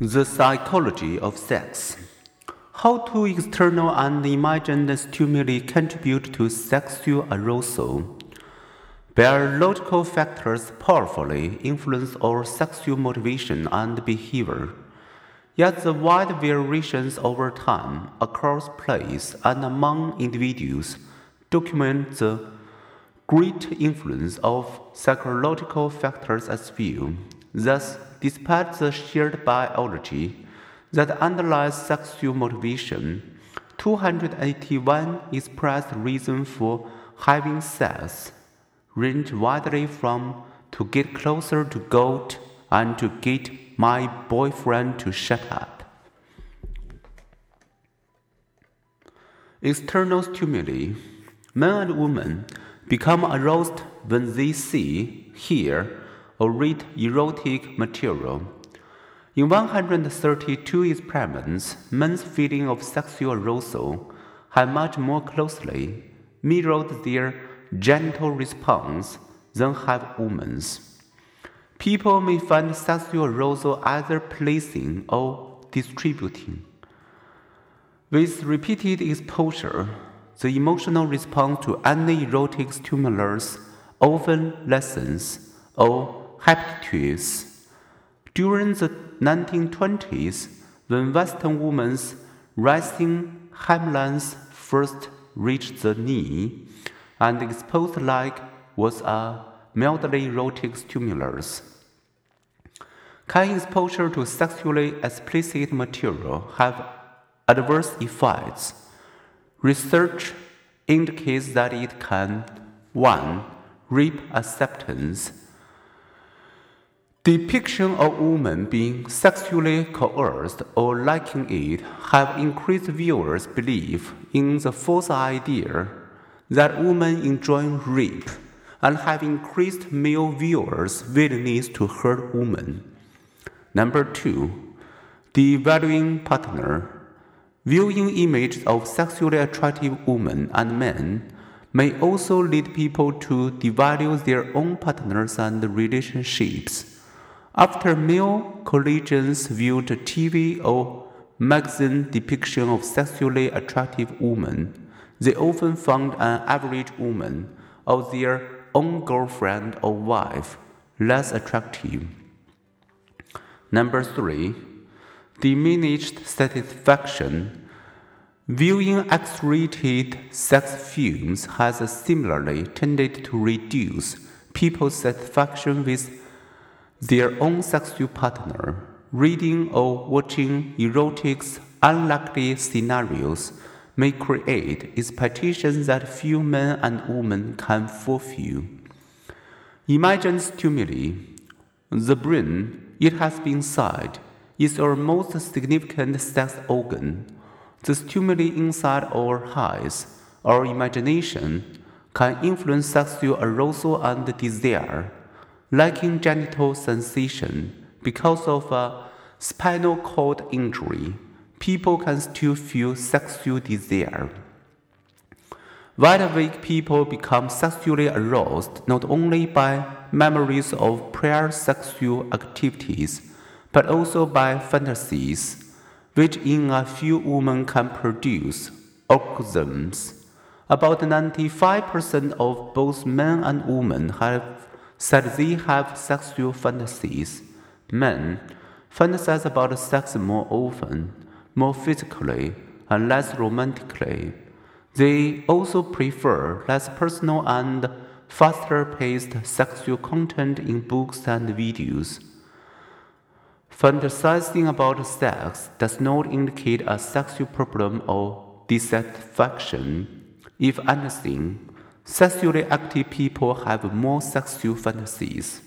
The psychology of sex. How do external and imagined stimuli contribute to sexual arousal? Biological factors powerfully influence our sexual motivation and behavior. Yet the wide variations over time, across place, and among individuals document the great influence of psychological factors as well. Thus, despite the shared biology that underlies sexual motivation, 281 expressed reasons for having sex range widely from to get closer to God and to get my boyfriend to shut up. External stimuli. Men and women become aroused when they see, hear, or read erotic material. In 132 experiments, men's feeling of sexual arousal had much more closely mirrored their genital response than have women's. People may find sexual arousal either pleasing or distributing. With repeated exposure, the emotional response to any erotic stimulus often lessens or habituates. During the 1920s, when Western women's rising hemlines first reached the knee, and exposed leg was a mildly erotic stimulus. Can exposure to sexually explicit material have adverse effects? Research indicates that it can 1. reap acceptance Depiction of women being sexually coerced or liking it have increased viewers' belief in the false idea that women enjoy rape and have increased male viewers' willingness to hurt women. Number two, devaluing partner. Viewing images of sexually attractive women and men may also lead people to devalue their own partners and relationships. After male collegians viewed TV or magazine depiction of sexually attractive women, they often found an average woman or their own girlfriend or wife less attractive. Number three, diminished satisfaction. Viewing X rated sex films has similarly tended to reduce people's satisfaction with their own sexual partner, reading or watching erotic, unlikely scenarios may create expectations that few men and women can fulfill. Imagine stimuli. The brain, it has been said, is our most significant sex organ. The stimuli inside our eyes, our imagination, can influence sexual arousal and desire lacking genital sensation because of a spinal cord injury, people can still feel sexual desire. Wide awake people become sexually aroused not only by memories of prior sexual activities, but also by fantasies, which in a few women can produce orgasms. About 95% of both men and women have said they have sexual fantasies. Men fantasize about sex more often, more physically, and less romantically. They also prefer less personal and faster paced sexual content in books and videos. Fantasizing about sex does not indicate a sexual problem or dissatisfaction. If anything, Sexually active people have more sexual fantasies.